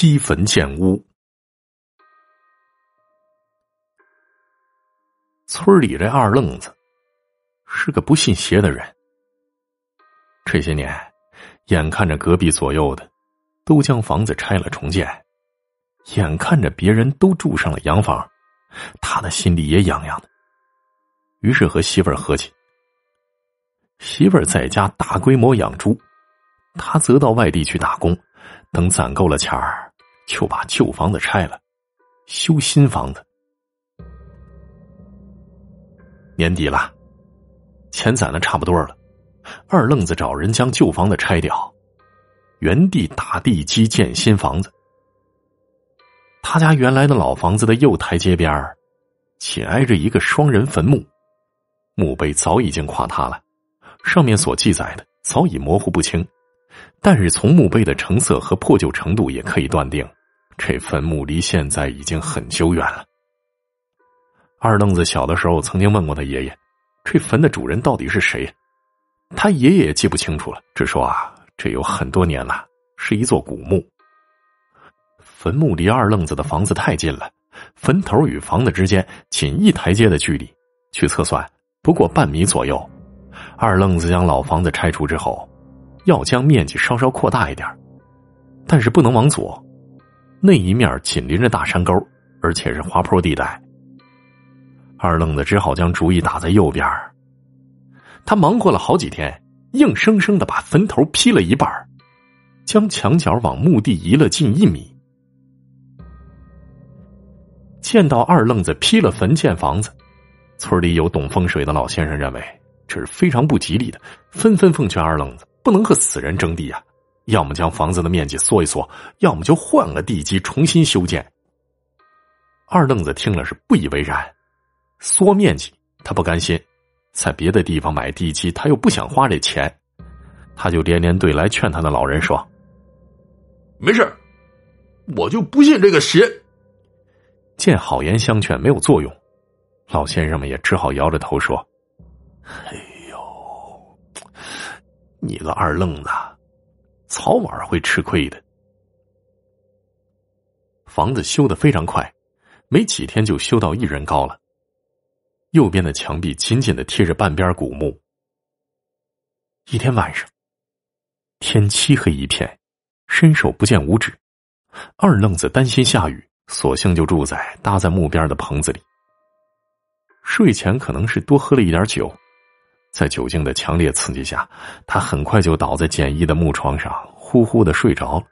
积坟建屋。村里这二愣子是个不信邪的人。这些年，眼看着隔壁左右的都将房子拆了重建，眼看着别人都住上了洋房，他的心里也痒痒的。于是和媳妇儿合计，媳妇在家大规模养猪，他则到外地去打工，等攒够了钱儿，就把旧房子拆了，修新房子。年底了，钱攒的差不多了，二愣子找人将旧房子拆掉，原地打地基建新房子。他家原来的老房子的右台阶边紧挨着一个双人坟墓，墓碑早已经垮塌了，上面所记载的早已模糊不清，但是从墓碑的成色和破旧程度也可以断定，这坟墓离现在已经很久远了。二愣子小的时候曾经问过他爷爷：“这坟的主人到底是谁？”他爷爷也记不清楚了，只说啊，这有很多年了，是一座古墓。坟墓离二愣子的房子太近了，坟头与房子之间仅一台阶的距离，去测算不过半米左右。二愣子将老房子拆除之后，要将面积稍稍扩大一点，但是不能往左，那一面紧邻着大山沟，而且是滑坡地带。二愣子只好将主意打在右边他忙活了好几天，硬生生的把坟头劈了一半将墙角往墓地移了近一米。见到二愣子劈了坟建房子，村里有懂风水的老先生认为这是非常不吉利的，纷纷奉劝二愣子不能和死人争地啊，要么将房子的面积缩一缩，要么就换个地基重新修建。二愣子听了是不以为然。缩面积，他不甘心；在别的地方买地基，他又不想花这钱，他就连连对来劝他的老人说：“没事我就不信这个邪。”见好言相劝没有作用，老先生们也只好摇着头说：“哎呦，你个二愣子，早晚会吃亏的。”房子修的非常快，没几天就修到一人高了。右边的墙壁紧紧的贴着半边古墓。一天晚上，天漆黑一片，伸手不见五指。二愣子担心下雨，索性就住在搭在墓边的棚子里。睡前可能是多喝了一点酒，在酒精的强烈刺激下，他很快就倒在简易的木床上，呼呼的睡着了。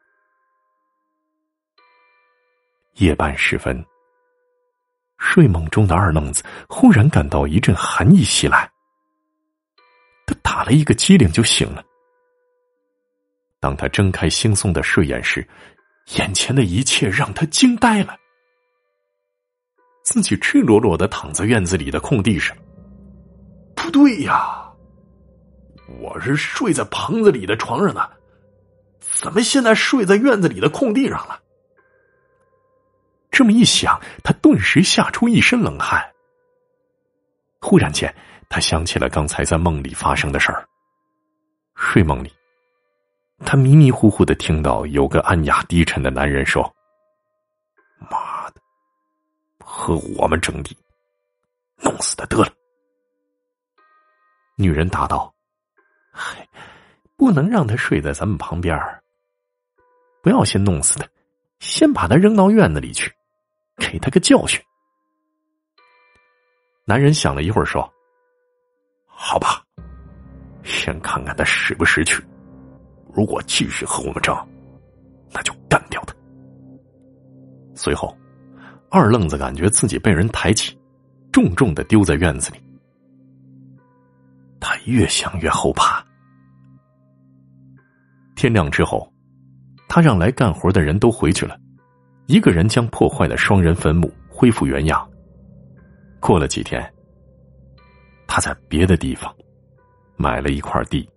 夜半时分。睡梦中的二愣子忽然感到一阵寒意袭来，他打了一个激灵就醒了。当他睁开惺忪的睡眼时，眼前的一切让他惊呆了。自己赤裸裸的躺在院子里的空地上。不对呀，我是睡在棚子里的床上的，怎么现在睡在院子里的空地上了？这么一想，他顿时吓出一身冷汗。忽然间，他想起了刚才在梦里发生的事儿。睡梦里，他迷迷糊糊的听到有个暗哑低沉的男人说：“妈的，和我们争地，弄死他得了。”女人答道：“嗨，不能让他睡在咱们旁边不要先弄死他，先把他扔到院子里去。”给他个教训。男人想了一会儿，说：“好吧，先看看他识不识趣。如果继续和我们争，那就干掉他。”随后，二愣子感觉自己被人抬起，重重的丢在院子里。他越想越后怕。天亮之后，他让来干活的人都回去了。一个人将破坏的双人坟墓恢复原样。过了几天，他在别的地方买了一块地。